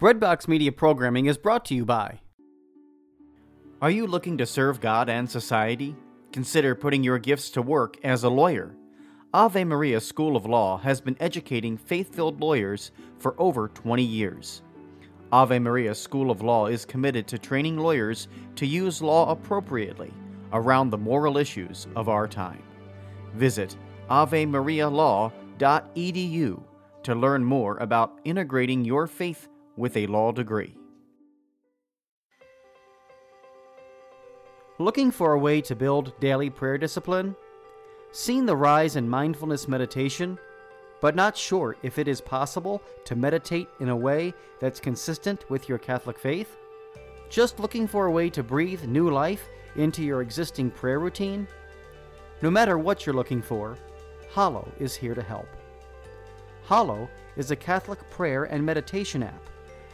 Breadbox Media programming is brought to you by. Are you looking to serve God and society? Consider putting your gifts to work as a lawyer. Ave Maria School of Law has been educating faith filled lawyers for over 20 years. Ave Maria School of Law is committed to training lawyers to use law appropriately around the moral issues of our time. Visit avemarialaw.edu to learn more about integrating your faith with a law degree. Looking for a way to build daily prayer discipline? Seen the rise in mindfulness meditation, but not sure if it is possible to meditate in a way that's consistent with your Catholic faith? Just looking for a way to breathe new life into your existing prayer routine? No matter what you're looking for, Hallow is here to help. Hallow is a Catholic prayer and meditation app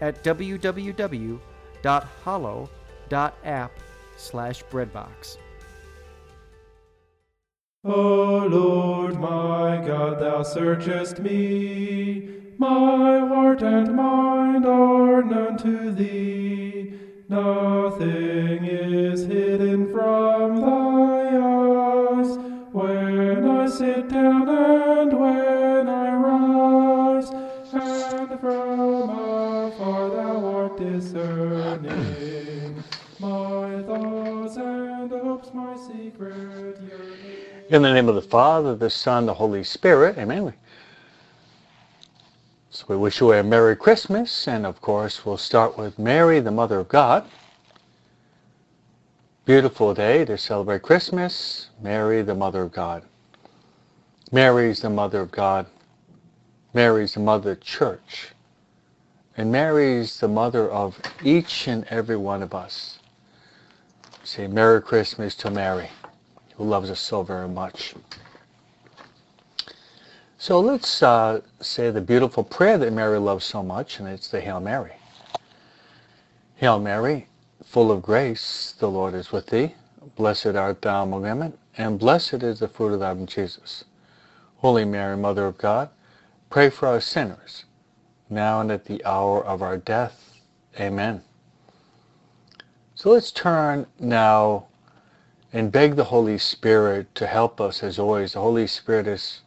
at www.hallow.app slash breadbox. O Lord my God, thou searchest me. My heart and mind are known to thee. Nothing is hidden from thy eyes. When I sit down and when I and from afar thou art discerning. My thoughts and hopes, my secret yearning. In the name of the Father, the Son, the Holy Spirit. Amen. So we wish you a Merry Christmas, and of course we'll start with Mary, the Mother of God. Beautiful day to celebrate Christmas. Mary, the Mother of God. Mary's the Mother of God. Mary's the Mother Church. And Mary's the Mother of each and every one of us. Say Merry Christmas to Mary who loves us so very much. So let's uh, say the beautiful prayer that Mary loves so much, and it's the Hail Mary. Hail Mary, full of grace, the Lord is with thee. Blessed art thou among women, and blessed is the fruit of thy womb, Jesus. Holy Mary, Mother of God, pray for us sinners, now and at the hour of our death. Amen. So let's turn now and beg the Holy Spirit to help us as always. The Holy Spirit is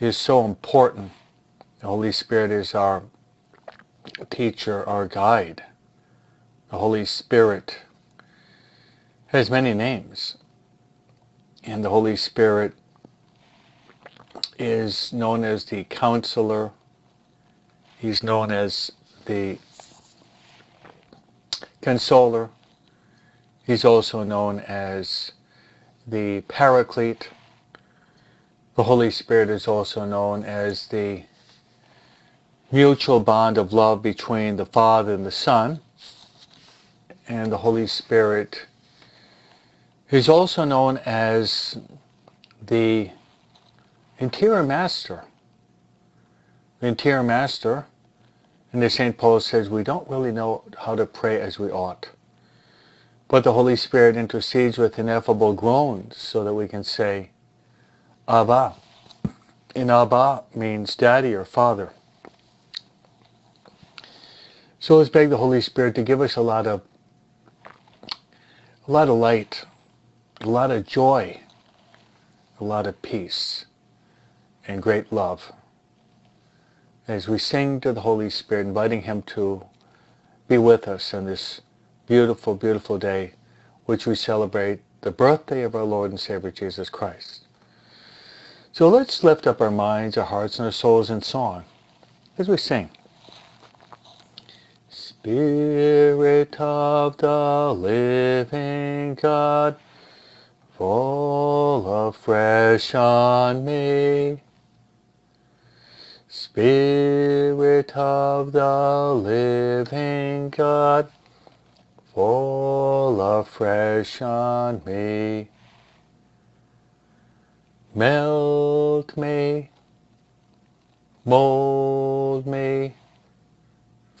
is so important. The Holy Spirit is our teacher, our guide. The Holy Spirit has many names. And the Holy Spirit is known as the counselor. He's known as the consoler. He's also known as the Paraclete. The Holy Spirit is also known as the mutual bond of love between the Father and the Son. And the Holy Spirit is also known as the interior master. The interior master, and the St. Paul says we don't really know how to pray as we ought. But the Holy Spirit intercedes with ineffable groans so that we can say, Abba. And Abba means daddy or father. So let's beg the Holy Spirit to give us a lot of a lot of light, a lot of joy, a lot of peace, and great love. As we sing to the Holy Spirit, inviting Him to be with us in this beautiful, beautiful day, which we celebrate the birthday of our Lord and Savior Jesus Christ. So let's lift up our minds, our hearts, and our souls in song as we sing. Spirit of the living God, fall afresh on me. Spirit of the living God, fall afresh on me. Melt me, mold me,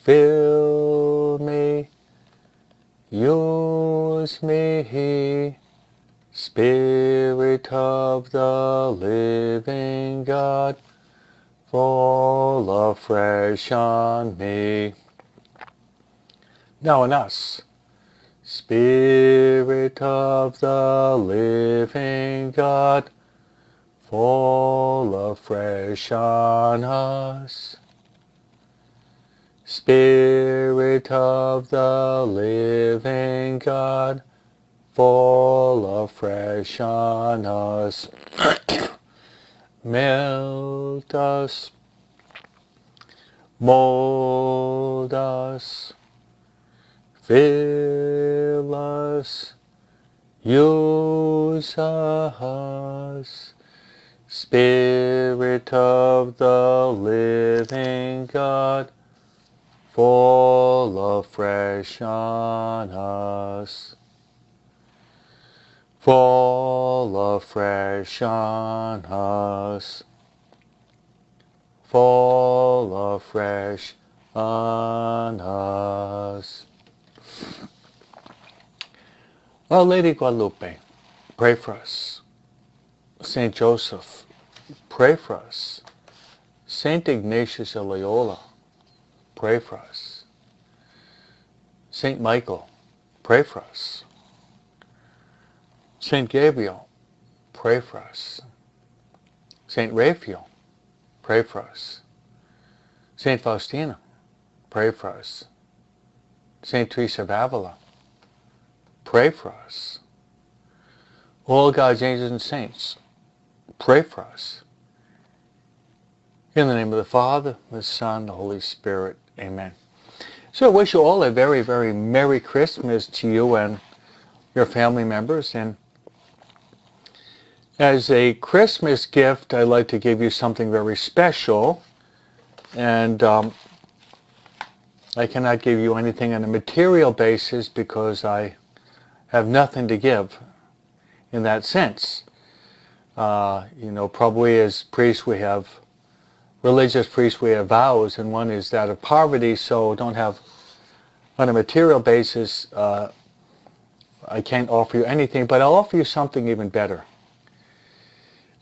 fill me, use me, Spirit of the living God, fall afresh on me. Now in us, Spirit of the living God, fall afresh on us. Spirit of the living God, fall afresh on us. Melt us, mold us, fill us, use us. Spirit of the living God, fall afresh on us. Fall afresh on us. Fall afresh on us. Our Lady Guadalupe, pray for us. Saint Joseph, pray for us. Saint Ignatius of Loyola, pray for us. Saint Michael, pray for us. Saint Gabriel, pray for us. Saint Raphael, pray for us. Saint Faustina, pray for us. Saint Teresa of Avila, pray for us. All God's angels and saints, pray for us. In the name of the Father, the Son, the Holy Spirit. Amen. So I wish you all a very, very Merry Christmas to you and your family members. And as a Christmas gift, I'd like to give you something very special. And um, I cannot give you anything on a material basis because I have nothing to give in that sense. Uh, you know, probably as priests we have, religious priests we have vows, and one is that of poverty, so don't have, on a material basis, uh, I can't offer you anything, but I'll offer you something even better.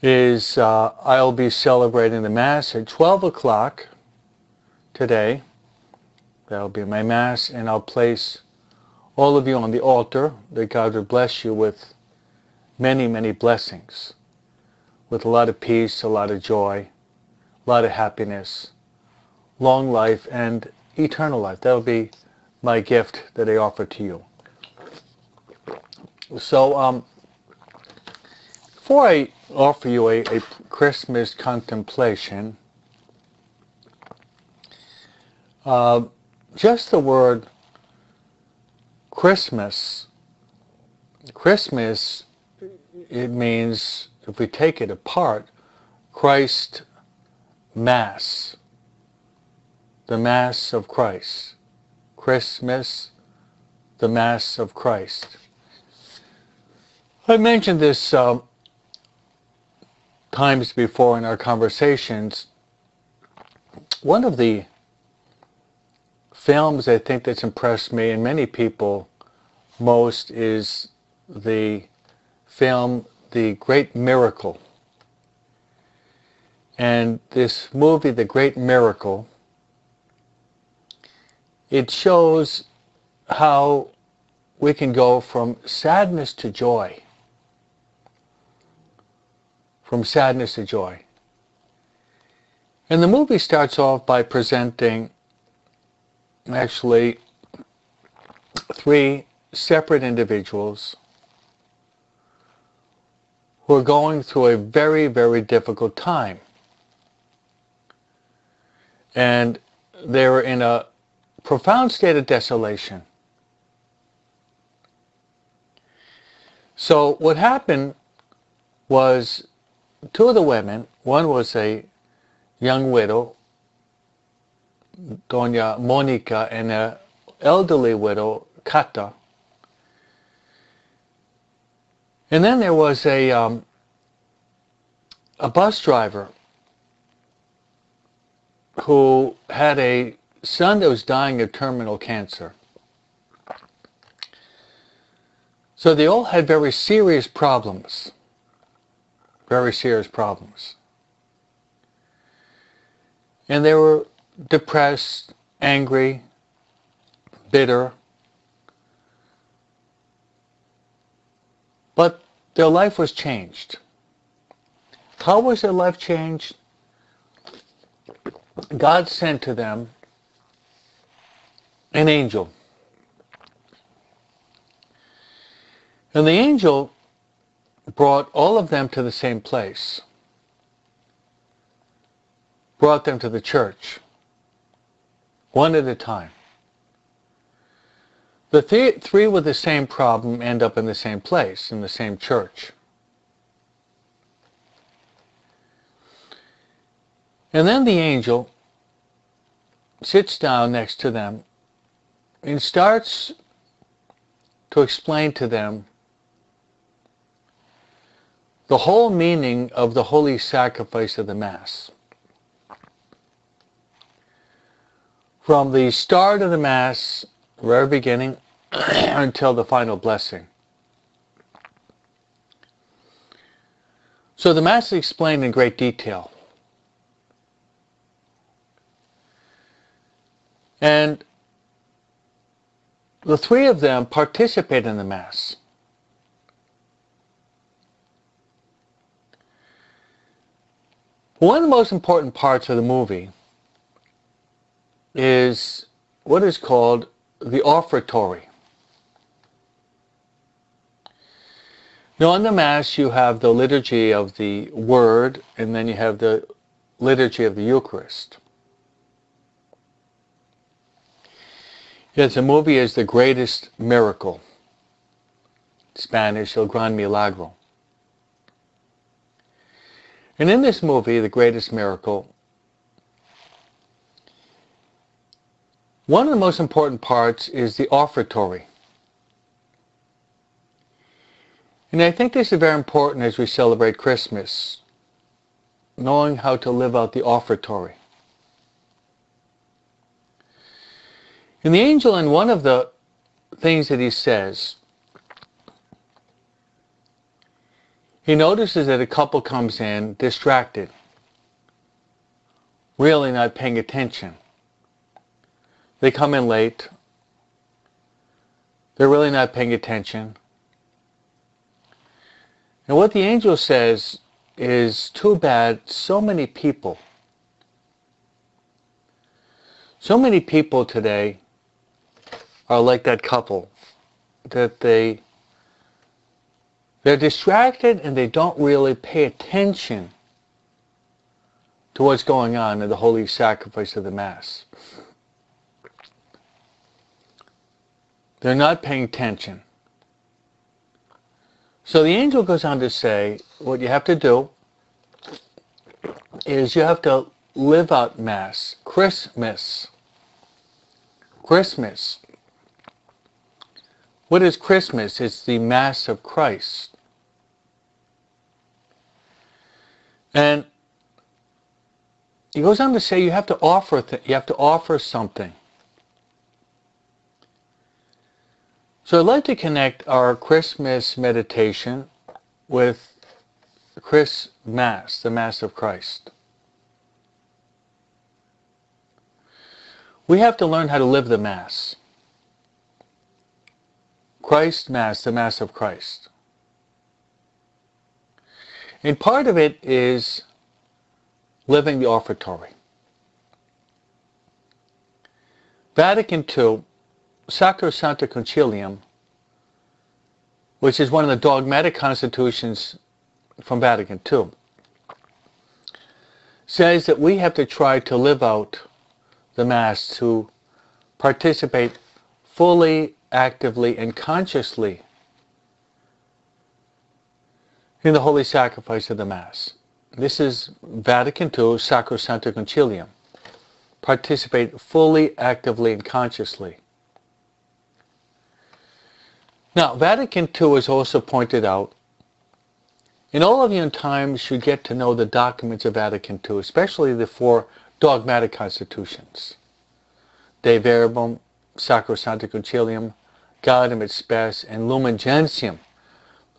Is uh, I'll be celebrating the Mass at 12 o'clock today. That'll be my Mass, and I'll place all of you on the altar, that God will bless you with many, many blessings, with a lot of peace, a lot of joy, a lot of happiness, long life, and eternal life. That will be my gift that I offer to you. So, um, before I offer you a, a Christmas contemplation, uh, just the word Christmas, Christmas, it means, if we take it apart, Christ Mass, the Mass of Christ. Christmas, the Mass of Christ. I mentioned this uh, times before in our conversations. One of the films I think that's impressed me and many people most is the film The Great Miracle. And this movie, The Great Miracle, it shows how we can go from sadness to joy. From sadness to joy. And the movie starts off by presenting actually three separate individuals who are going through a very, very difficult time. And they're in a profound state of desolation. So what happened was two of the women, one was a young widow Dona Monica and an elderly widow, Cata. And then there was a um, a bus driver who had a son that was dying of terminal cancer. So they all had very serious problems. Very serious problems. And they were depressed, angry, bitter. But their life was changed. How was their life changed? God sent to them an angel. And the angel brought all of them to the same place, brought them to the church, one at a time. The th- three with the same problem end up in the same place, in the same church. And then the angel sits down next to them and starts to explain to them the whole meaning of the holy sacrifice of the Mass. From the start of the Mass, very beginning, until the final blessing. So the Mass is explained in great detail. And the three of them participate in the Mass. One of the most important parts of the movie is what is called the offertory. Now, in the Mass, you have the liturgy of the Word, and then you have the liturgy of the Eucharist. Yes, the movie is the greatest miracle. Spanish, El Gran Milagro. And in this movie, The Greatest Miracle, one of the most important parts is the offertory. And I think this is very important as we celebrate Christmas, knowing how to live out the offertory. And the angel, in one of the things that he says, he notices that a couple comes in distracted, really not paying attention. They come in late. They're really not paying attention. And what the angel says is too bad so many people, so many people today are like that couple that they they're distracted and they don't really pay attention to what's going on in the holy sacrifice of the mass. They're not paying attention. So the angel goes on to say, what you have to do is you have to live out Mass, Christmas. Christmas. What is Christmas? It's the Mass of Christ. And he goes on to say you have to offer th- you have to offer something. So I'd like to connect our Christmas meditation with Chris Mass, the Mass of Christ. We have to learn how to live the Mass. Christ Mass, the Mass of Christ. And part of it is living the offertory. Vatican II, Sacrosanctum Concilium, which is one of the dogmatic constitutions from Vatican II, says that we have to try to live out the Mass to participate fully actively and consciously in the holy sacrifice of the Mass. This is Vatican II, Sacrosanctum Concilium, participate fully, actively, and consciously. Now, Vatican II has also pointed out, and all of you in time should get to know the documents of Vatican II, especially the four dogmatic constitutions. Dei Verbum, Sacrosanctum Concilium, Gaudium et Spes, and Lumen Gentium.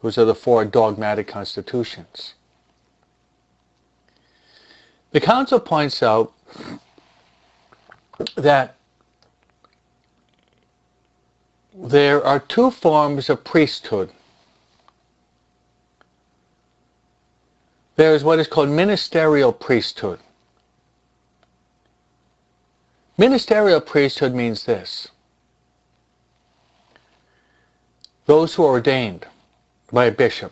Those are the four dogmatic constitutions. The Council points out that there are two forms of priesthood. There is what is called ministerial priesthood. Ministerial priesthood means this. Those who are ordained by a bishop.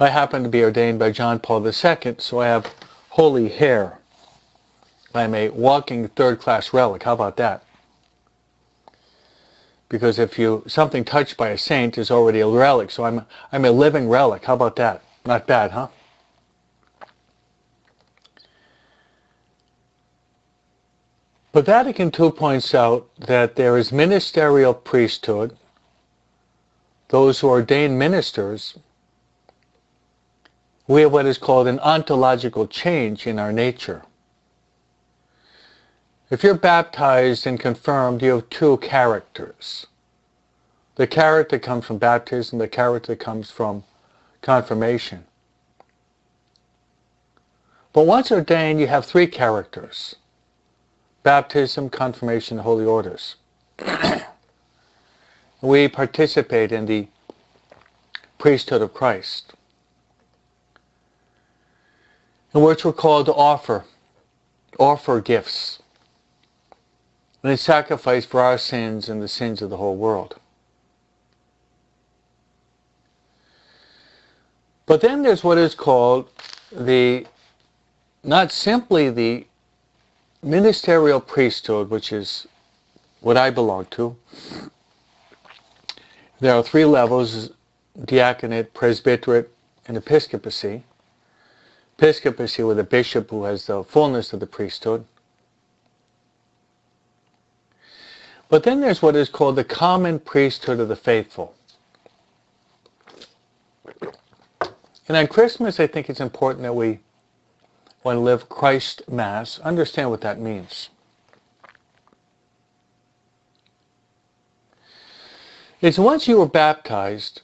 I happen to be ordained by John Paul II, so I have holy hair. I'm a walking third-class relic. How about that? Because if you something touched by a saint is already a relic, so I'm I'm a living relic. How about that? Not bad, huh? But Vatican II points out that there is ministerial priesthood, those who ordain ministers. We have what is called an ontological change in our nature. If you're baptized and confirmed, you have two characters. The character comes from baptism, the character comes from confirmation. But once ordained, you have three characters. Baptism, confirmation, holy orders. we participate in the priesthood of Christ, in which we're called to offer, offer gifts and a sacrifice for our sins and the sins of the whole world. But then there's what is called the, not simply the ministerial priesthood, which is what I belong to. There are three levels, diaconate, presbyterate, and episcopacy. Episcopacy with a bishop who has the fullness of the priesthood. But then there's what is called the common priesthood of the faithful. And on Christmas, I think it's important that we, when live Christ Mass, understand what that means. It's once you were baptized,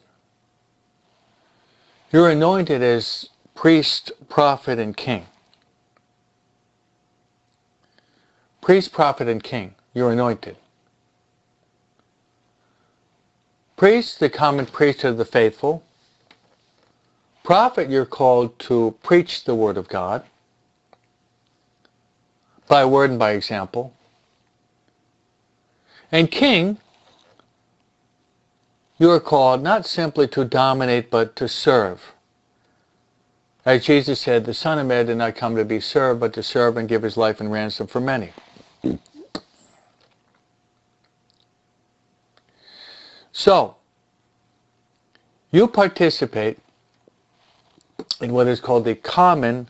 you're anointed as priest, prophet, and king. Priest, prophet, and king. You're anointed. Priest, the common priesthood of the faithful. Prophet, you're called to preach the word of God by word and by example. And king, you are called not simply to dominate, but to serve. As Jesus said, the Son of Man did not come to be served, but to serve and give his life in ransom for many. So, you participate in what is called the common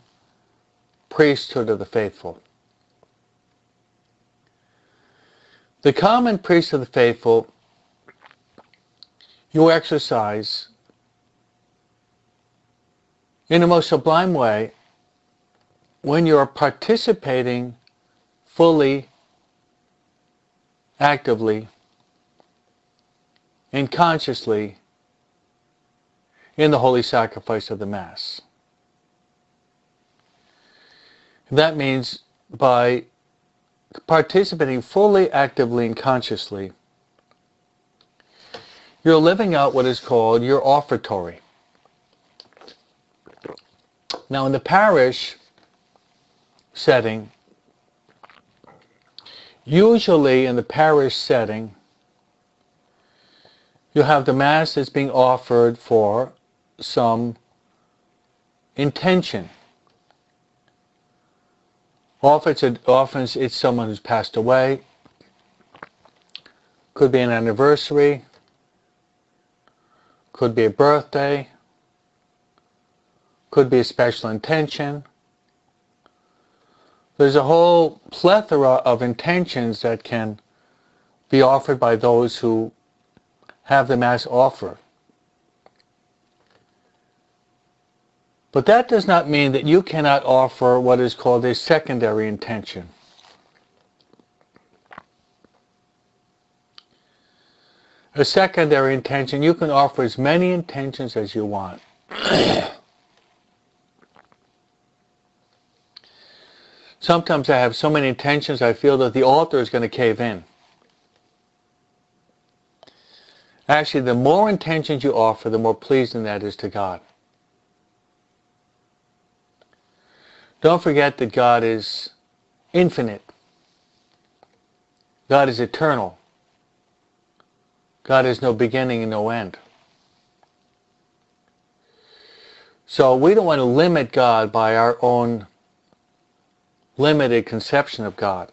priesthood of the faithful. The common priesthood of the faithful, you exercise in the most sublime way when you are participating fully, actively and consciously in the holy sacrifice of the Mass. That means by participating fully, actively, and consciously, you're living out what is called your offertory. Now in the parish setting, usually in the parish setting, you have the Mass that's being offered for some intention. Often it's, often it's someone who's passed away. Could be an anniversary. Could be a birthday. Could be a special intention. There's a whole plethora of intentions that can be offered by those who have the Mass offer. But that does not mean that you cannot offer what is called a secondary intention. A secondary intention, you can offer as many intentions as you want. Sometimes I have so many intentions I feel that the altar is going to cave in. Actually, the more intentions you offer, the more pleasing that is to God. Don't forget that God is infinite. God is eternal. God has no beginning and no end. So we don't want to limit God by our own limited conception of God.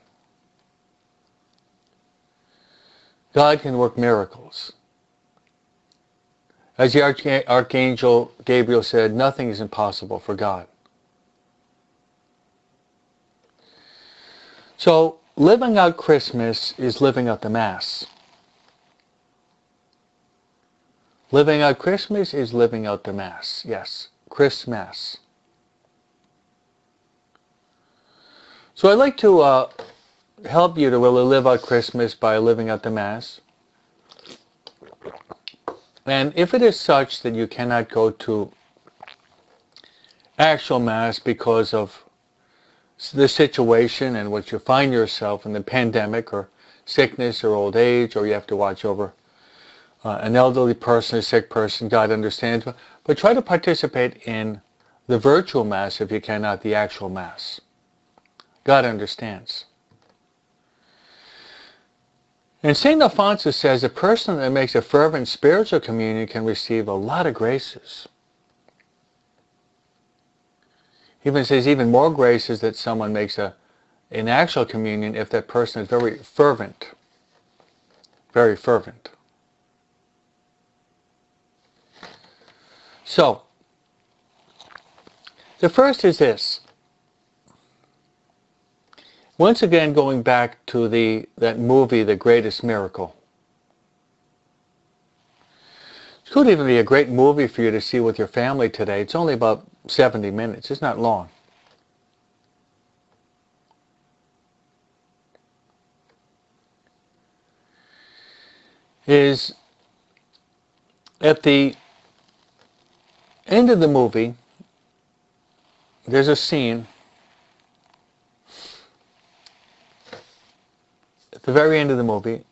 God can work miracles. As the Archangel Gabriel said, nothing is impossible for God. So living out Christmas is living out the Mass. Living out Christmas is living out the Mass. Yes, Christmas. So I'd like to uh, help you to really live out Christmas by living out the Mass. And if it is such that you cannot go to actual Mass because of the situation in which you find yourself in the pandemic or sickness or old age or you have to watch over uh, an elderly person, a sick person, God understands. But, try to participate in the virtual Mass if you cannot the actual Mass. God understands. And St. Alphonsus says a person that makes a fervent spiritual communion can receive a lot of graces. He even says even more graces that someone makes a an actual communion if that person is very fervent. Very fervent. So, the first is this. Once again, going back to the that movie, The Greatest Miracle. It could even be a great movie for you to see with your family today. It's only about 70 minutes. It's not long. Is at the end of the movie, there's a scene at the very end of the movie,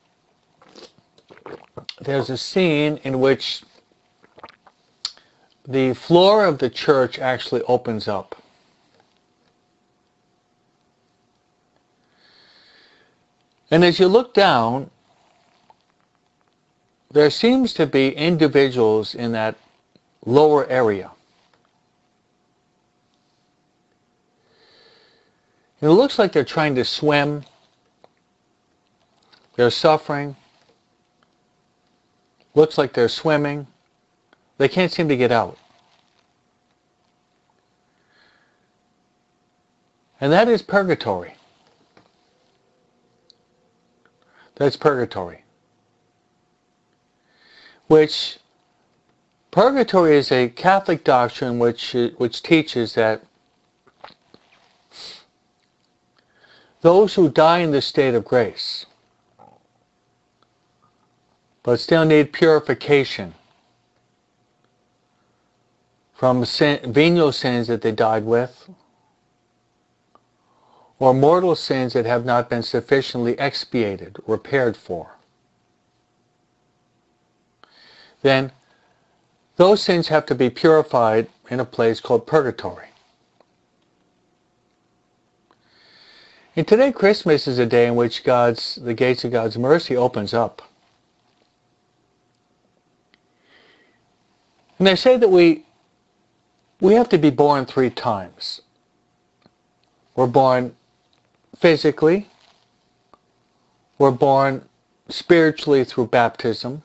there's a scene in which the floor of the church actually opens up. And as you look down, there seems to be individuals in that lower area. It looks like they're trying to swim they're suffering. Looks like they're swimming. They can't seem to get out. And that is purgatory. That's purgatory. Which purgatory is a Catholic doctrine which which teaches that those who die in the state of grace but still need purification from sin, venial sins that they died with, or mortal sins that have not been sufficiently expiated, repaired for. Then those sins have to be purified in a place called purgatory. And today Christmas is a day in which God's the gates of God's mercy opens up. And they say that we, we have to be born three times. We're born physically, we're born spiritually through baptism.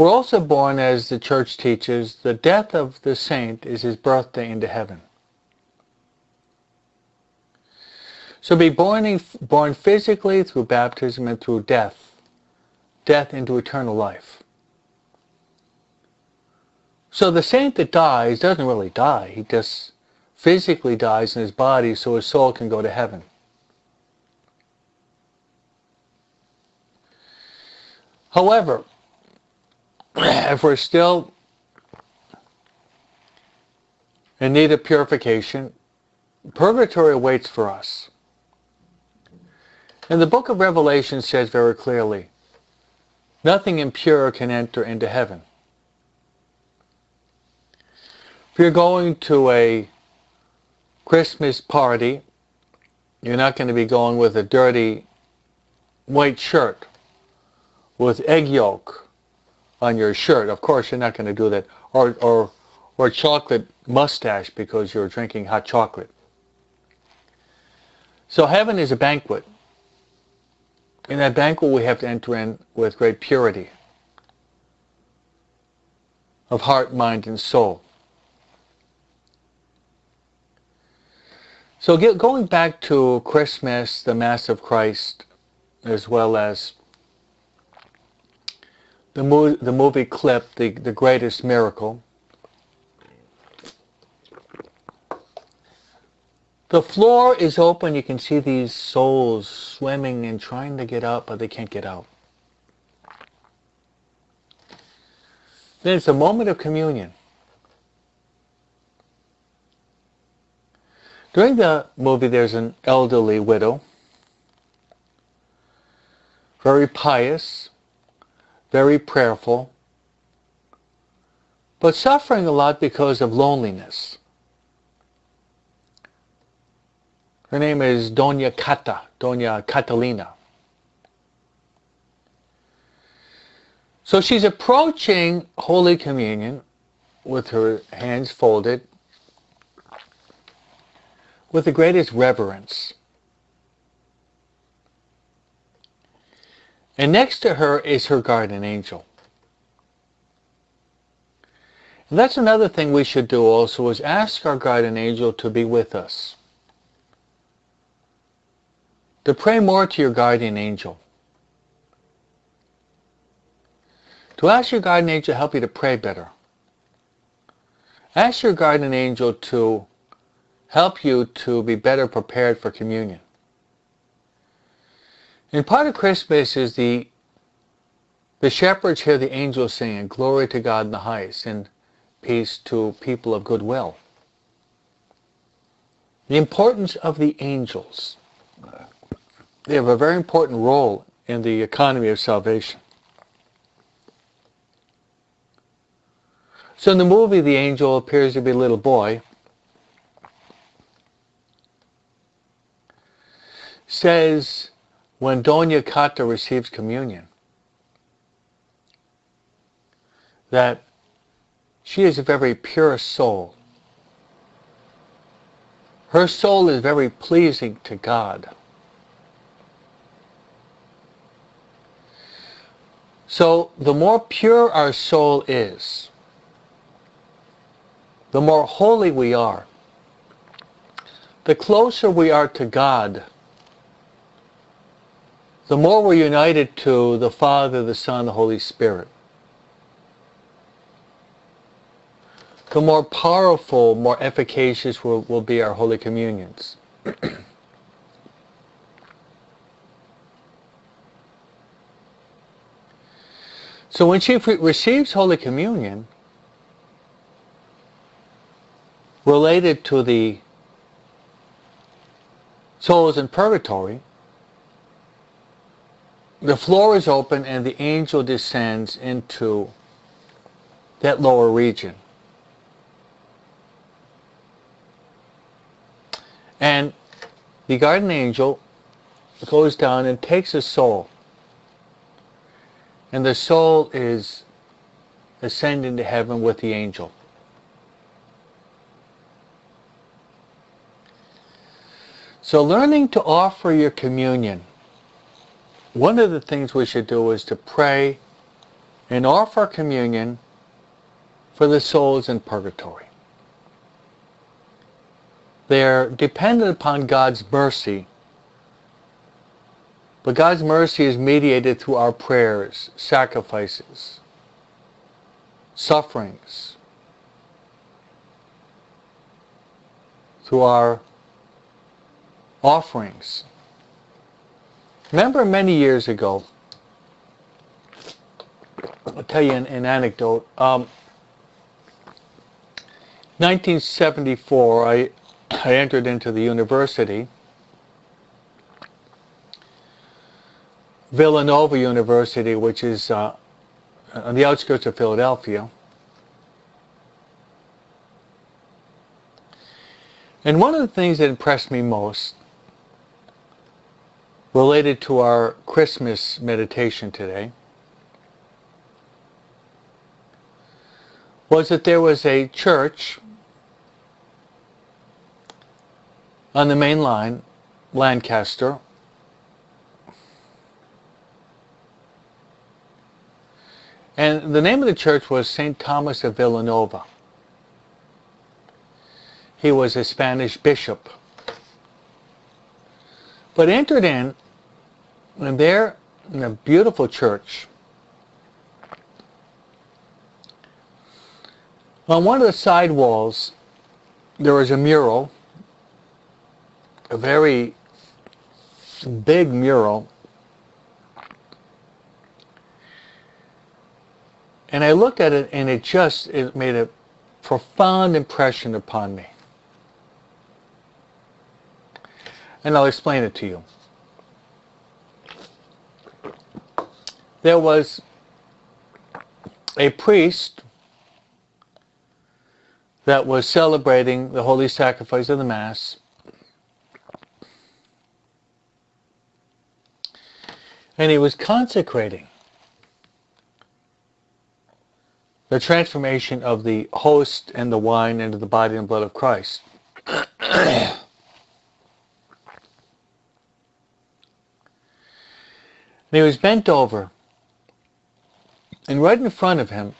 We're also born, as the church teaches, the death of the saint is his birthday into heaven. So be born, born physically through baptism and through death, death into eternal life. So the saint that dies doesn't really die. He just physically dies in his body so his soul can go to heaven. However, if we're still in need of purification, purgatory awaits for us. And the book of Revelation says very clearly, nothing impure can enter into heaven. If you're going to a Christmas party, you're not going to be going with a dirty white shirt with egg yolk on your shirt. Of course, you're not going to do that. Or, or, or chocolate mustache because you're drinking hot chocolate. So heaven is a banquet. In that banquet, we have to enter in with great purity of heart, mind, and soul. So get, going back to Christmas, the Mass of Christ, as well as the, mo- the movie clip, the, the Greatest Miracle, The floor is open. You can see these souls swimming and trying to get up, but they can't get out. Then it's a moment of communion. During the movie, there's an elderly widow, very pious, very prayerful, but suffering a lot because of loneliness. Her name is Doña Cata, Doña Catalina. So she's approaching Holy Communion with her hands folded with the greatest reverence. And next to her is her guardian angel. And that's another thing we should do also is ask our guardian angel to be with us to pray more to your guardian angel. To ask your guardian angel to help you to pray better. Ask your guardian angel to help you to be better prepared for communion. And part of Christmas is the the shepherds hear the angels singing, Glory to God in the highest, and peace to people of good will. The importance of the angels. They have a very important role in the economy of salvation. So in the movie, the angel appears to be a little boy. Says when Doña Cata receives communion that she is a very pure soul. Her soul is very pleasing to God. So the more pure our soul is, the more holy we are, the closer we are to God, the more we're united to the Father, the Son, the Holy Spirit. The more powerful, more efficacious will, will be our Holy Communions. So when she receives Holy Communion, related to the souls in purgatory, the floor is open and the angel descends into that lower region. And the guardian angel goes down and takes a soul and the soul is ascending to heaven with the angel. So learning to offer your communion, one of the things we should do is to pray and offer communion for the souls in purgatory. They're dependent upon God's mercy But God's mercy is mediated through our prayers, sacrifices, sufferings, through our offerings. Remember many years ago, I'll tell you an, an anecdote. Um, 1974, I, I entered into the university, Villanova University, which is uh, on the outskirts of Philadelphia. And one of the things that impressed me most related to our Christmas meditation today was that there was a church on the main line, Lancaster, and the name of the church was St. Thomas of Villanova. He was a Spanish bishop. But entered in, and there in a beautiful church, on one of the side walls, there was a mural, a very big mural. And I looked at it and it just it made a profound impression upon me. and I'll explain it to you. There was a priest that was celebrating the holy sacrifice of the Mass. And he was consecrating the transformation of the host and the wine into the body and blood of Christ. He was bent over. And right in front of him,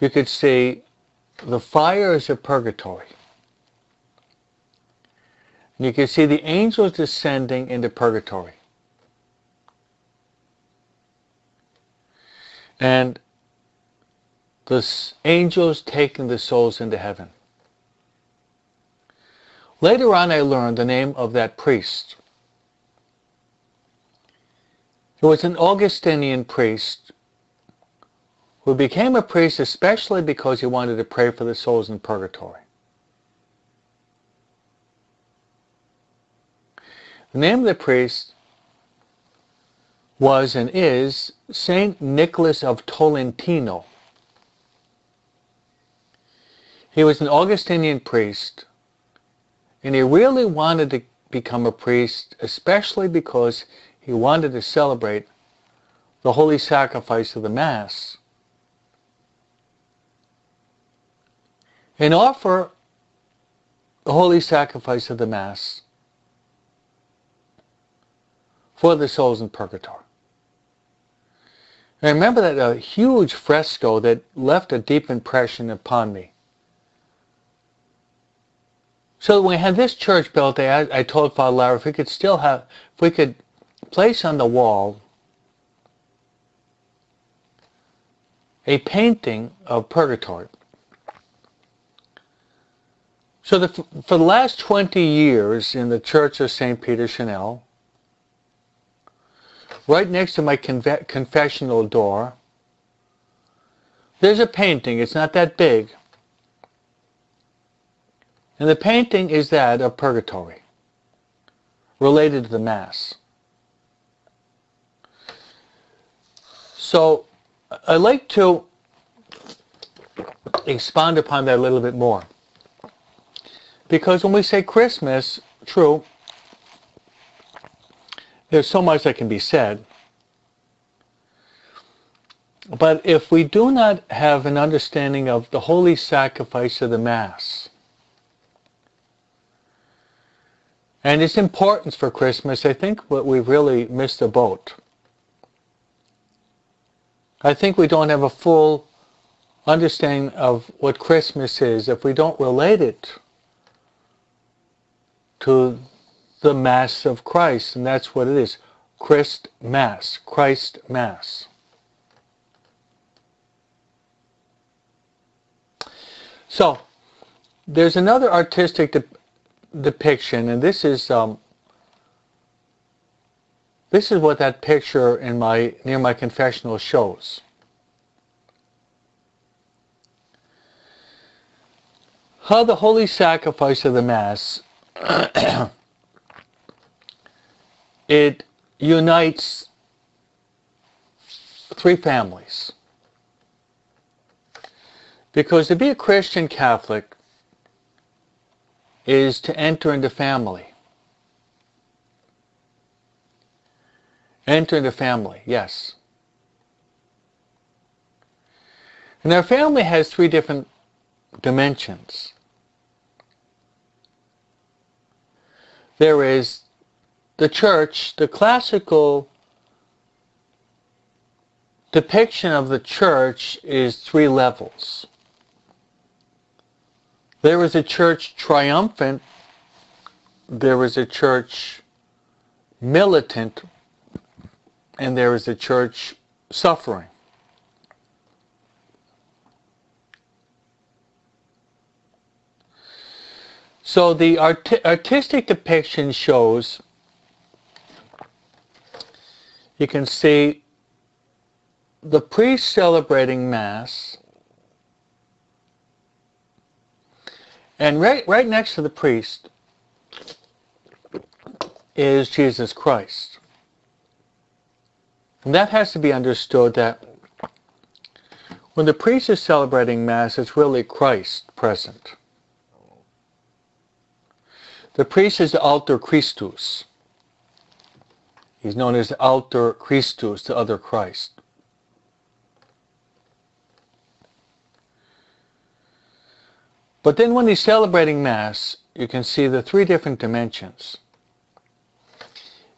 you could see the fires of purgatory. And you could see the angels descending into purgatory. And the angels taking the souls into heaven. Later on, I learned the name of that priest. He was an Augustinian priest who became a priest especially because he wanted to pray for the souls in purgatory. The name of the priest was and is Saint Nicholas of Tolentino. He was an Augustinian priest, and he really wanted to become a priest, especially because he wanted to celebrate the holy sacrifice of the Mass and offer the holy sacrifice of the Mass for the souls in purgatory. I remember that a huge fresco that left a deep impression upon me. So when we had this church built, I, told Father Larry if we could still have, if we could place on the wall a painting of purgatory. So the, for the last 20 years in the Church of St. Peter Chanel, right next to my confessional door, there's a painting. It's not that big. And the painting is that of purgatory, related to the Mass. So I'd like to expand upon that a little bit more. Because when we say Christmas, true, there's so much that can be said. But if we do not have an understanding of the holy sacrifice of the Mass and its importance for Christmas, I think what we've really missed the boat. I think we don't have a full understanding of what Christmas is if we don't relate it to the Mass of Christ, and that's what it is. Christ Mass, Christ Mass. So, there's another artistic de- depiction, and this is um, this is what that picture in my near my confessional shows. How the holy sacrifice of the Mass it unites three families. Because to be a Christian Catholic is to enter into family. Enter the family, yes. And our family has three different dimensions. There is the church, the classical depiction of the church is three levels. There is a church triumphant, there is a church militant, and there is a church suffering. So the art- artistic depiction shows, you can see the priest celebrating Mass, and right, right next to the priest is Jesus Christ. And that has to be understood that when the priest is celebrating Mass, it's really Christ present. The priest is the alter Christus. He's known as the alter Christus, the other Christ. But then when he's celebrating Mass, you can see the three different dimensions.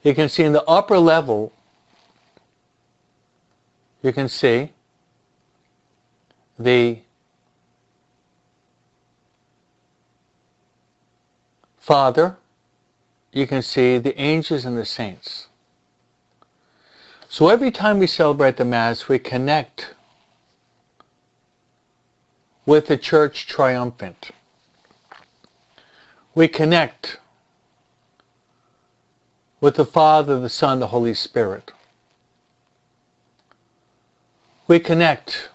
You can see in the upper level, you can see the Father, you can see the angels and the saints. So every time we celebrate the Mass, we connect with the church triumphant. We connect with the Father, the Son, the Holy Spirit. We connect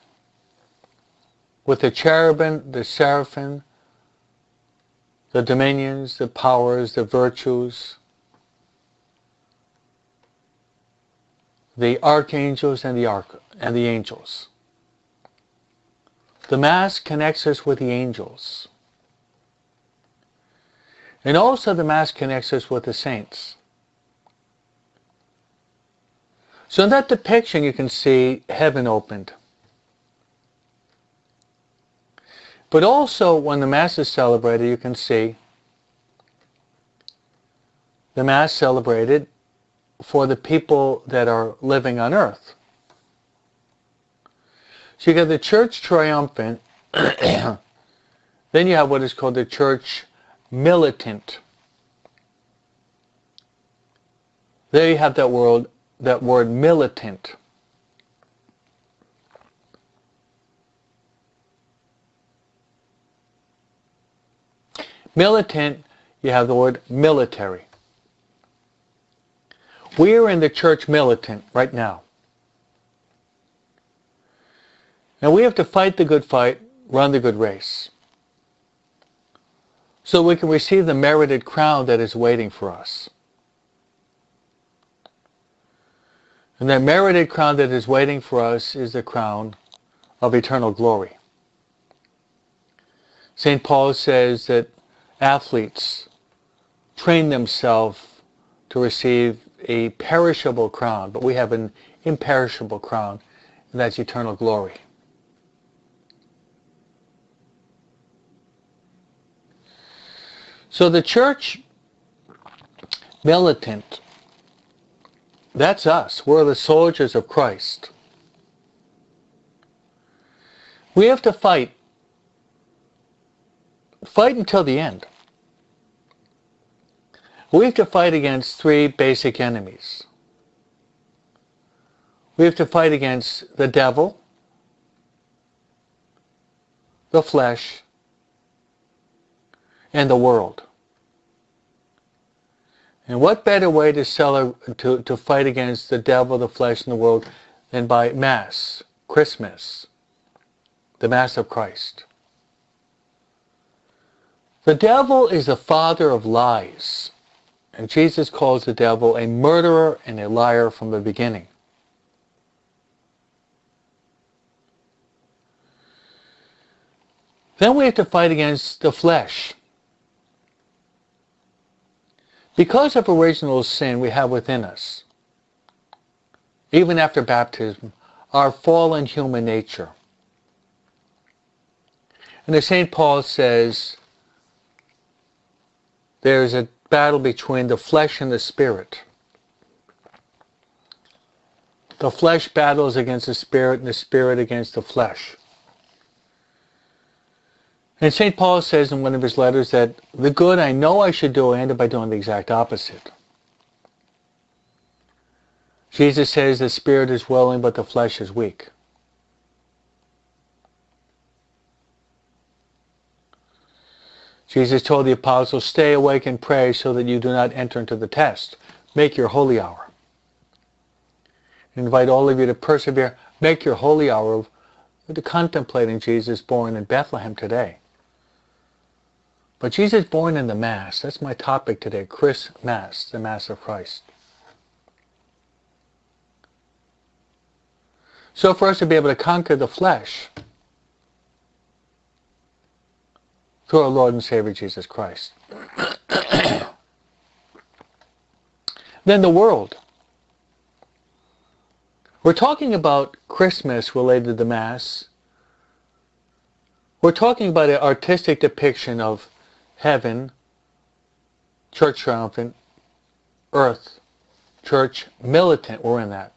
with the cherubim, the seraphim, the dominions, the powers, the virtues, the archangels and the arch and the angels. The Mass connects us with the angels. And also the Mass connects us with the saints. So in that depiction you can see heaven opened. But also when the Mass is celebrated, you can see the Mass celebrated for the people that are living on earth. So you got the church triumphant, then you have what is called the church militant. There you have that word, that word militant. Militant, you have the word military. We are in the church militant right now. And we have to fight the good fight, run the good race. So we can receive the merited crown that is waiting for us. And that merited crown that is waiting for us is the crown of eternal glory. St. Paul says that athletes train themselves to receive a perishable crown, but we have an imperishable crown, and that's eternal glory. So the church militant, that's us. We're the soldiers of Christ. We have to fight. Fight until the end. we have to fight against three basic enemies. We have to fight against the devil, the flesh, and the world. And what better way to, sell, to, to fight against the devil, the flesh, and the world than by Mass, Christmas, the Mass of Christ. The devil is the father of lies. And Jesus calls the devil a murderer and a liar from the beginning. Then we have to fight against the flesh. Because of original sin we have within us, even after baptism, our fallen human nature. And as St. Paul says, there's a battle between the flesh and the spirit. The flesh battles against the spirit and the spirit against the flesh. And St. Paul says in one of his letters that the good I know I should do, I end up by doing the exact opposite. Jesus says the spirit is willing, but the flesh is weak. Jesus told the apostles, stay awake and pray so that you do not enter into the test. Make your holy hour. invite all of you to persevere. Make your holy hour of contemplating Jesus born in Bethlehem today. But Jesus born in the Mass, that's my topic today, Chris Mass, the Mass of Christ. So for us to be able to conquer the flesh, through our Lord and Savior Jesus Christ. then the world. We're talking about Christmas related to the Mass. We're talking about an artistic depiction of heaven, church triumphant, earth, church militant. We're in that.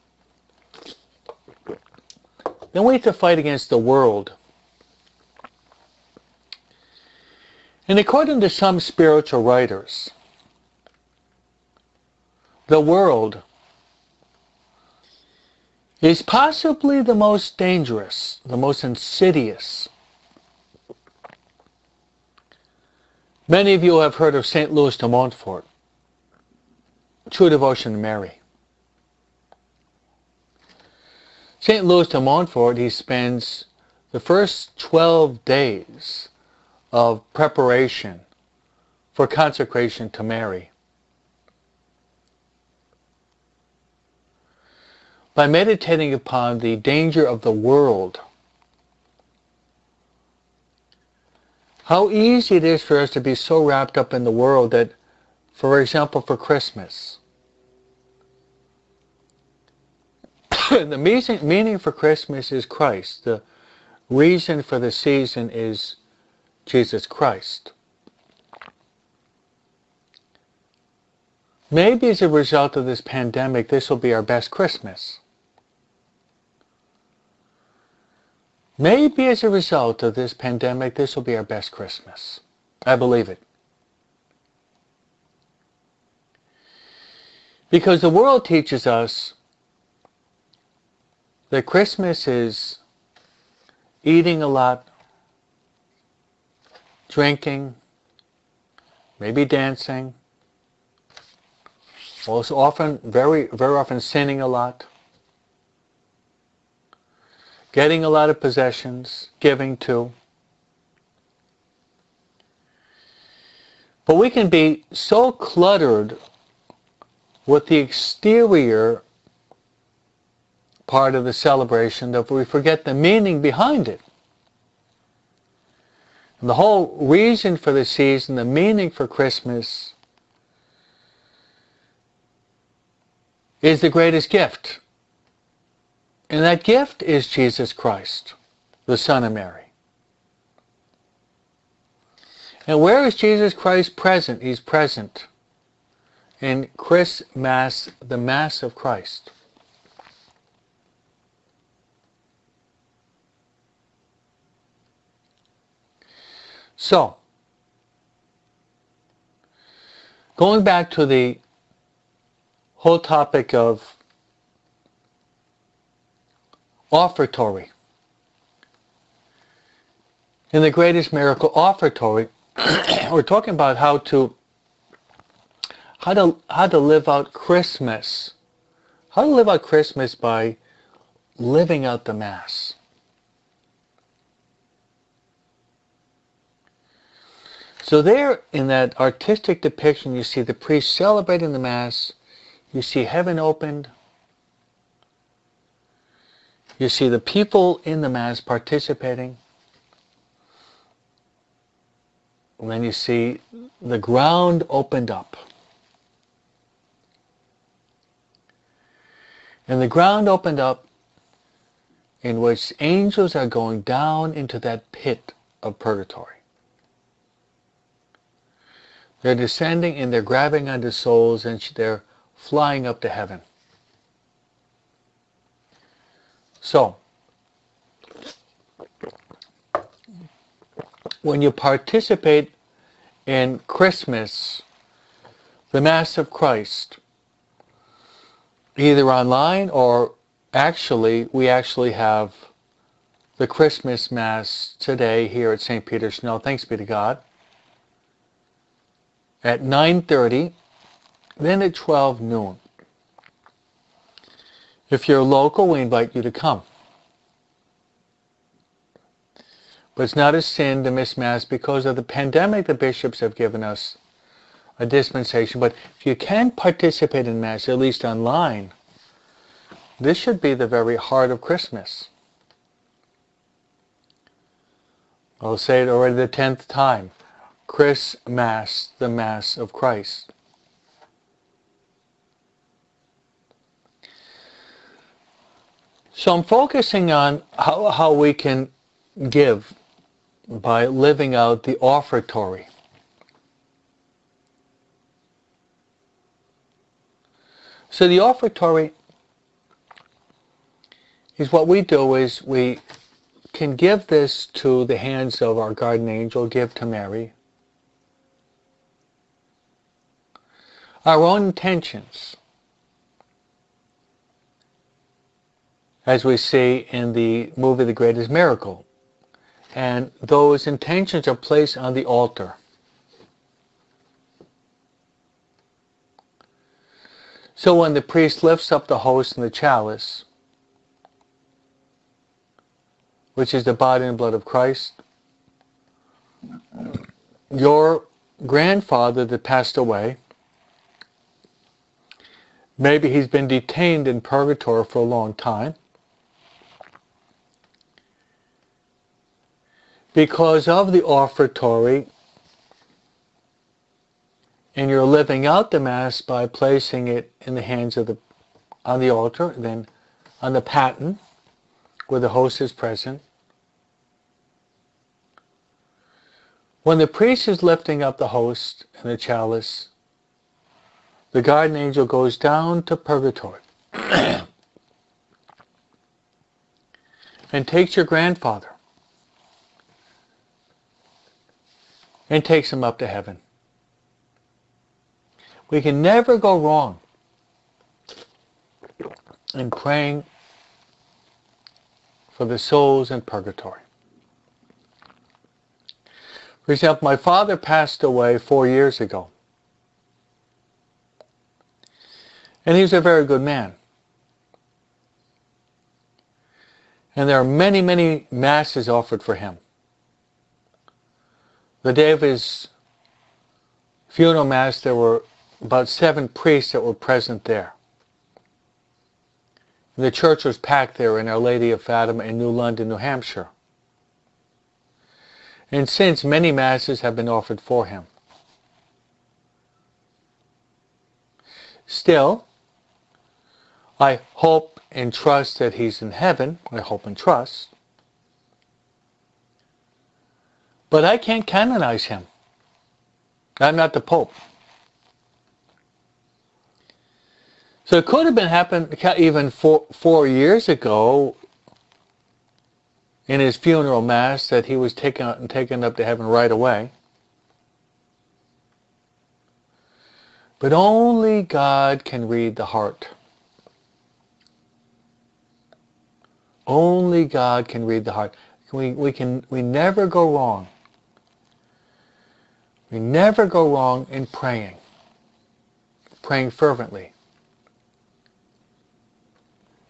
Then we have to fight against the world And according to some spiritual writers, the world is possibly the most dangerous, the most insidious. Many of you have heard of St. Louis de Montfort, true devotion to Mary. St. Louis de Montfort, he spends the first 12 days of preparation for consecration to Mary. By meditating upon the danger of the world, how easy it is for us to be so wrapped up in the world that, for example, for Christmas, the meaning for Christmas is Christ. The reason for the season is Jesus Christ. Maybe as a result of this pandemic, this will be our best Christmas. Maybe as a result of this pandemic, this will be our best Christmas. I believe it. Because the world teaches us that Christmas is eating a lot, drinking, maybe dancing, also often, very, very often sinning a lot, getting a lot of possessions, giving to. But we can be so cluttered with the exterior part of the celebration that we forget the meaning behind it. And the whole reason for the season, the meaning for Christmas, is the greatest gift. And that gift is Jesus Christ, the Son of Mary. And where is Jesus Christ present? He's present in Chris Mass, the Mass of Christ. So, going back to the whole topic of offertory. In the greatest miracle offertory, we're talking about how to how to how to live out Christmas. How to live out Christmas by living out the Mass. So there in that artistic depiction you see the priest celebrating the Mass, you see heaven opened, you see the people in the Mass participating, and then you see the ground opened up. And the ground opened up in which angels are going down into that pit of purgatory. They're descending and they're grabbing onto souls and they're flying up to heaven. So, when you participate in Christmas, the Mass of Christ, either online or actually, we actually have the Christmas Mass today here at St. Peter Chanel. Thanks be to God. At 9.30, then at 12 noon. If you're local, we invite you to come. But it's not a sin to miss Mass because of the pandemic the bishops have given us a dispensation. But if you can participate in Mass, at least online, this should be the very heart of Christmas. I'll say it already the tenth time. Chris Mass, the Mass of Christ. So I'm focusing on how, how we can give by living out the offertory. So the offertory is what we do is we can give this to the hands of our guardian angel, give to Mary. Our own intentions, as we see in the movie The Greatest Miracle and those intentions are placed on the altar. So when the priest lifts up the host and the chalice, which is the body and blood of Christ, your grandfather that passed away, maybe he's been detained in purgatory for a long time, because of the offertory and you're living out the mass by placing it in the hands of the on the altar then on the paten where the host is present. When the priest is lifting up the host and the chalice the guardian angel goes down to purgatory and takes your grandfather and takes them up to heaven. We can never go wrong in praying for the souls in purgatory. For example, my father passed away four years ago. And he was a very good man. And there are many, many masses offered for him. The day of his funeral mass, there were about seven priests that were present there. The church was packed there in Our Lady of Fatima in New London, New Hampshire. And since many masses have been offered for him. Still, I hope and trust that he's in heaven. I hope and trust. But I can't canonize him. I'm not the Pope. So it could have been happened even four, four years ago in his funeral mass that he was taken taken up to heaven right away. But only God can read the heart. Only God can read the heart. We, we can we never go wrong. We never go wrong in praying. Praying fervently.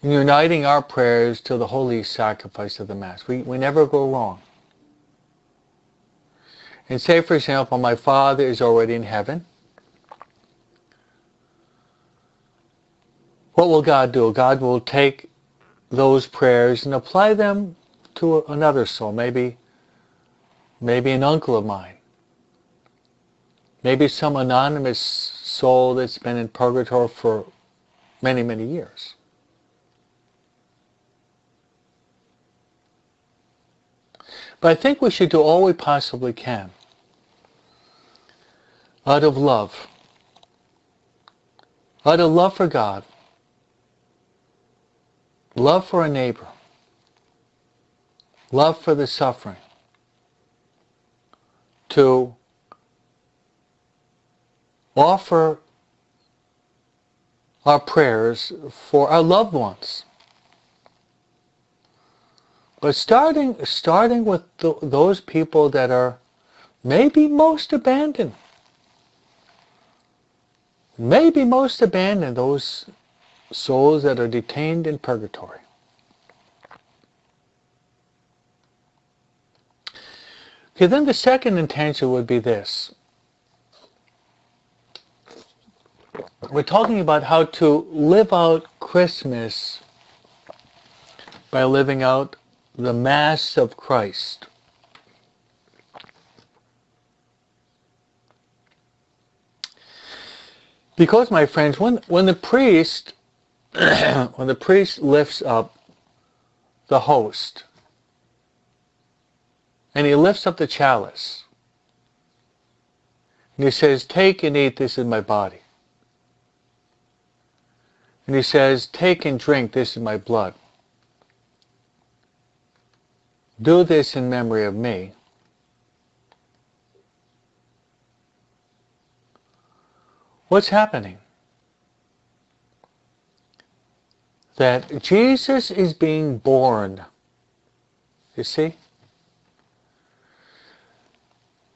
In uniting our prayers to the holy sacrifice of the Mass. We, we never go wrong. And say, for example, my Father is already in heaven. What will God do? God will take those prayers and apply them to another soul, maybe, maybe an uncle of mine, maybe some anonymous soul that's been in purgatory for many, many years. But I think we should do all we possibly can out of love, out of love for God, love for a neighbor, love for the suffering, to offer our prayers for our loved ones. But starting, starting with those people that are maybe most abandoned, maybe most abandoned, those souls that are detained in purgatory. Okay, then the second intention would be this. We're talking about how to live out Christmas by living out the Mass of Christ. Because, my friends, when, when the priest when the priest lifts up the host and he lifts up the chalice and he says, take and eat, this is my body. And he says, take and drink, this is my blood. Do this in memory of me. What's happening? that Jesus is being born. You see?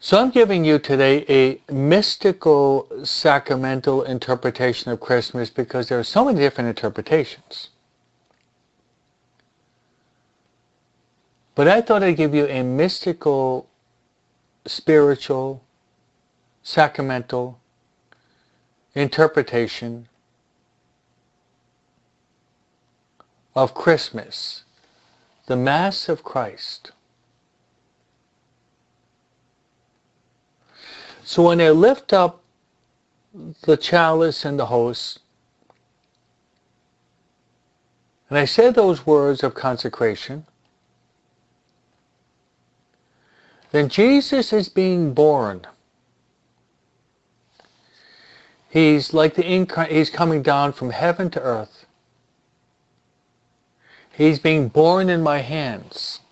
So I'm giving you today a mystical sacramental interpretation of Christmas because there are so many different interpretations. But I thought I'd give you a mystical, spiritual, sacramental interpretation of Christmas, the Mass of Christ. So when they lift up the chalice and the host, and I say those words of consecration, then Jesus is being born. He's like the incarnate, he's coming down from heaven to earth. He's being born in my hands,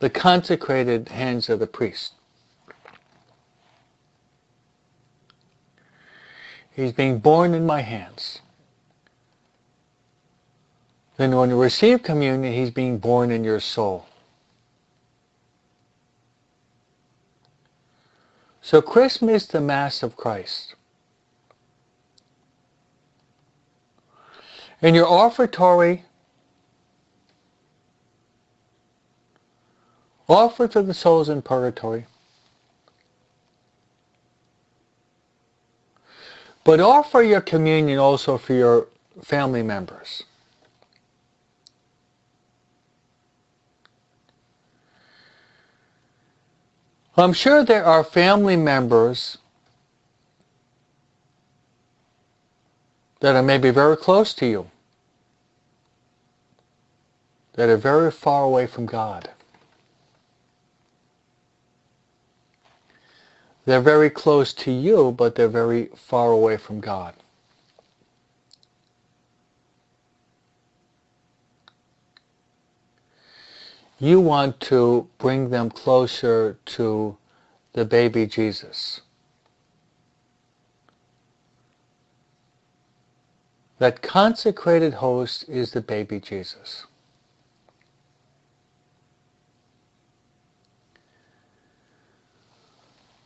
the consecrated hands of the priest. He's being born in my hands. Then when you receive communion, he's being born in your soul. So Christmas is the Mass of Christ. in your offertory, offer to the souls in purgatory. But offer your communion also for your family members. I'm sure there are family members that are maybe very close to you, that are very far away from God. They're very close to you, but they're very far away from God. You want to bring them closer to the baby Jesus. That consecrated host is the baby Jesus.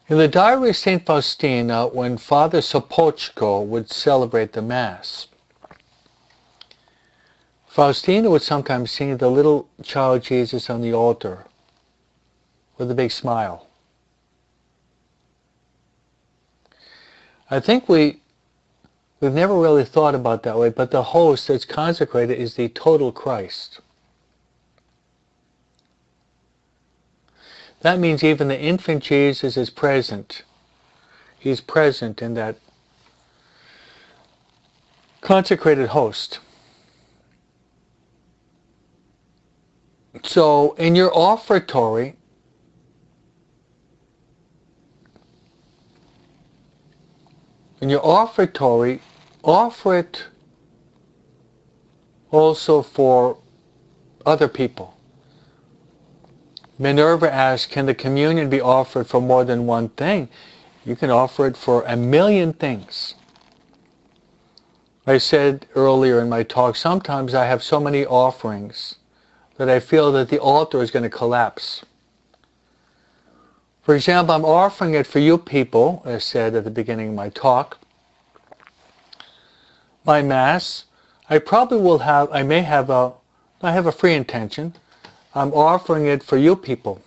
In the diary of St. Faustina, when Father Sopocko would celebrate the Mass, Faustina would sometimes see the little child Jesus on the altar with a big smile. I think we we've never really thought about that way, but the host that's consecrated is the total Christ. That means even the infant Jesus is present. He's present in that consecrated host. So in your offertory, in your offertory, offer it also for other people. Minerva asked, can the communion be offered for more than one thing? You can offer it for a million things. I said earlier in my talk, sometimes I have so many offerings that I feel that the altar is going to collapse. For example, I'm offering it for you people, I said at the beginning of my talk. My Mass, I probably will have, I may have a, I have a free intention. I'm offering it for you people.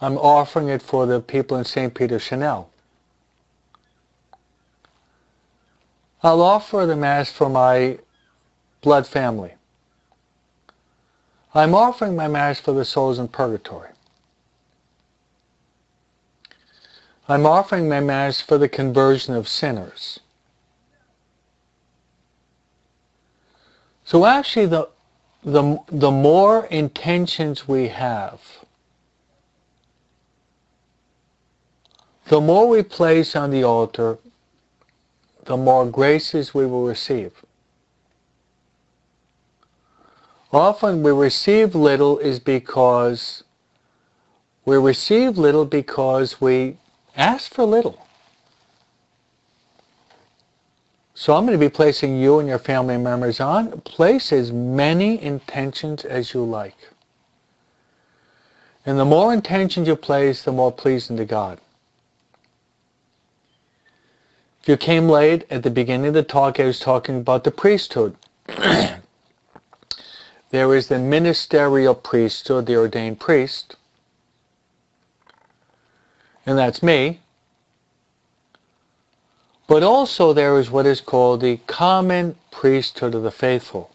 I'm offering it for the people in St. Peter Chanel. I'll offer the Mass for my blood family. I'm offering my Mass for the souls in purgatory. I'm offering my Mass for the conversion of sinners. So actually the, the, the more intentions we have, the more we place on the altar, the more graces we will receive. Often we receive little is because we receive little because we ask for little. So I'm going to be placing you and your family members on. Place as many intentions as you like. And the more intentions you place, the more pleasing to God. If you came late, at the beginning of the talk, I was talking about the priesthood. there is the ministerial priesthood, the ordained priest. And that's me. But also there is what is called the common priesthood of the faithful.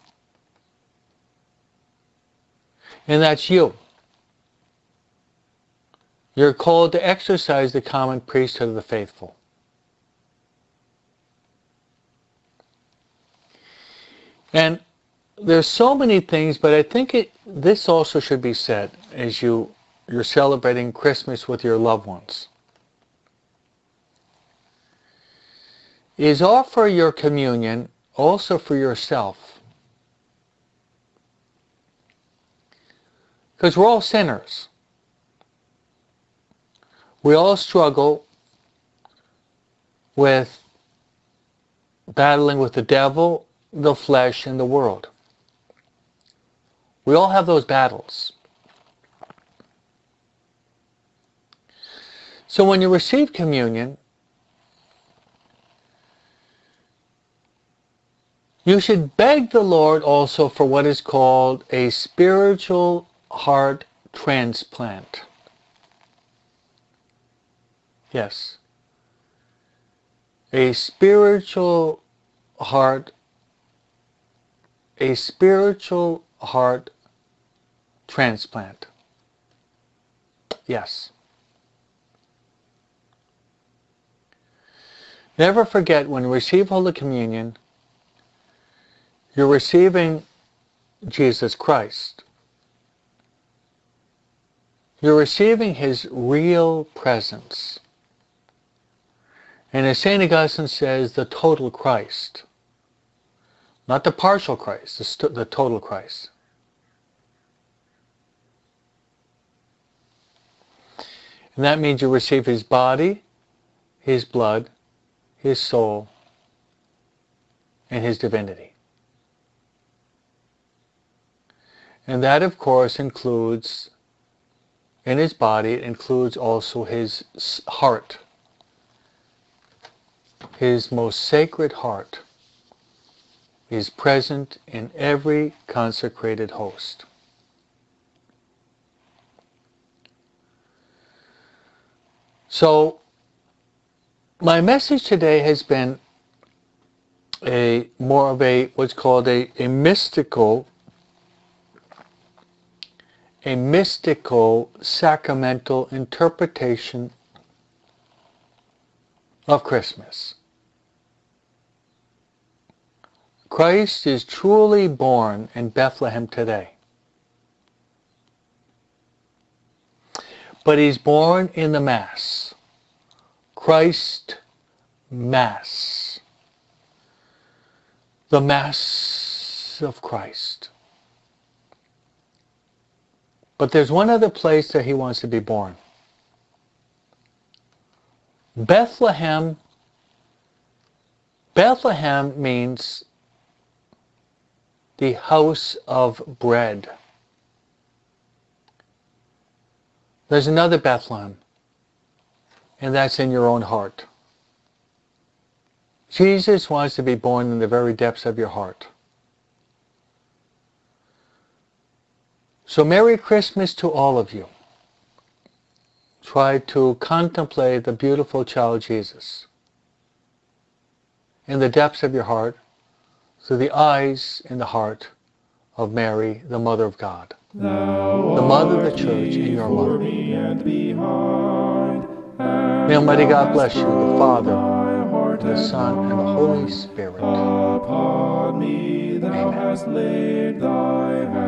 And that's you. You're called to exercise the common priesthood of the faithful. And there's so many things, but I think it, this also should be said as you, you're celebrating Christmas with your loved ones. Is offer your communion also for yourself. Because we're all sinners. We all struggle with battling with the devil, the flesh, and the world. We all have those battles. So when you receive communion, You should beg the Lord also for what is called a spiritual heart transplant. Yes. A spiritual heart a spiritual heart transplant. Yes. Never forget when you receive Holy Communion, you're receiving Jesus Christ. You're receiving His real presence. And as St. Augustine says, the total Christ. Not the partial Christ, the, the total Christ. And that means you receive His body, His blood, His soul, and his divinity. And that, of course, includes, in his body, it includes also his heart, his most sacred heart is present in every consecrated host. So, my message today has been a more of a what's called a, a mystical a mystical sacramental interpretation of Christmas. Christ is truly born in Bethlehem today. But he's born in the Mass. Christ Mass. The Mass of Christ. But there's one other place that he wants to be born. Bethlehem Bethlehem means the house of bread. There's another Bethlehem, and that's in your own heart. Jesus wants to be born in the very depths of your heart. So Merry Christmas to all of you. Try to contemplate the beautiful child Jesus in the depths of your heart through the eyes and the heart of Mary, the Mother of God, Thou the Mother of the Church and your mother. and behind, May Almighty God bless you, the Father, the Son, and the Holy Spirit. Upon me thou Amen. hast laid thy hand.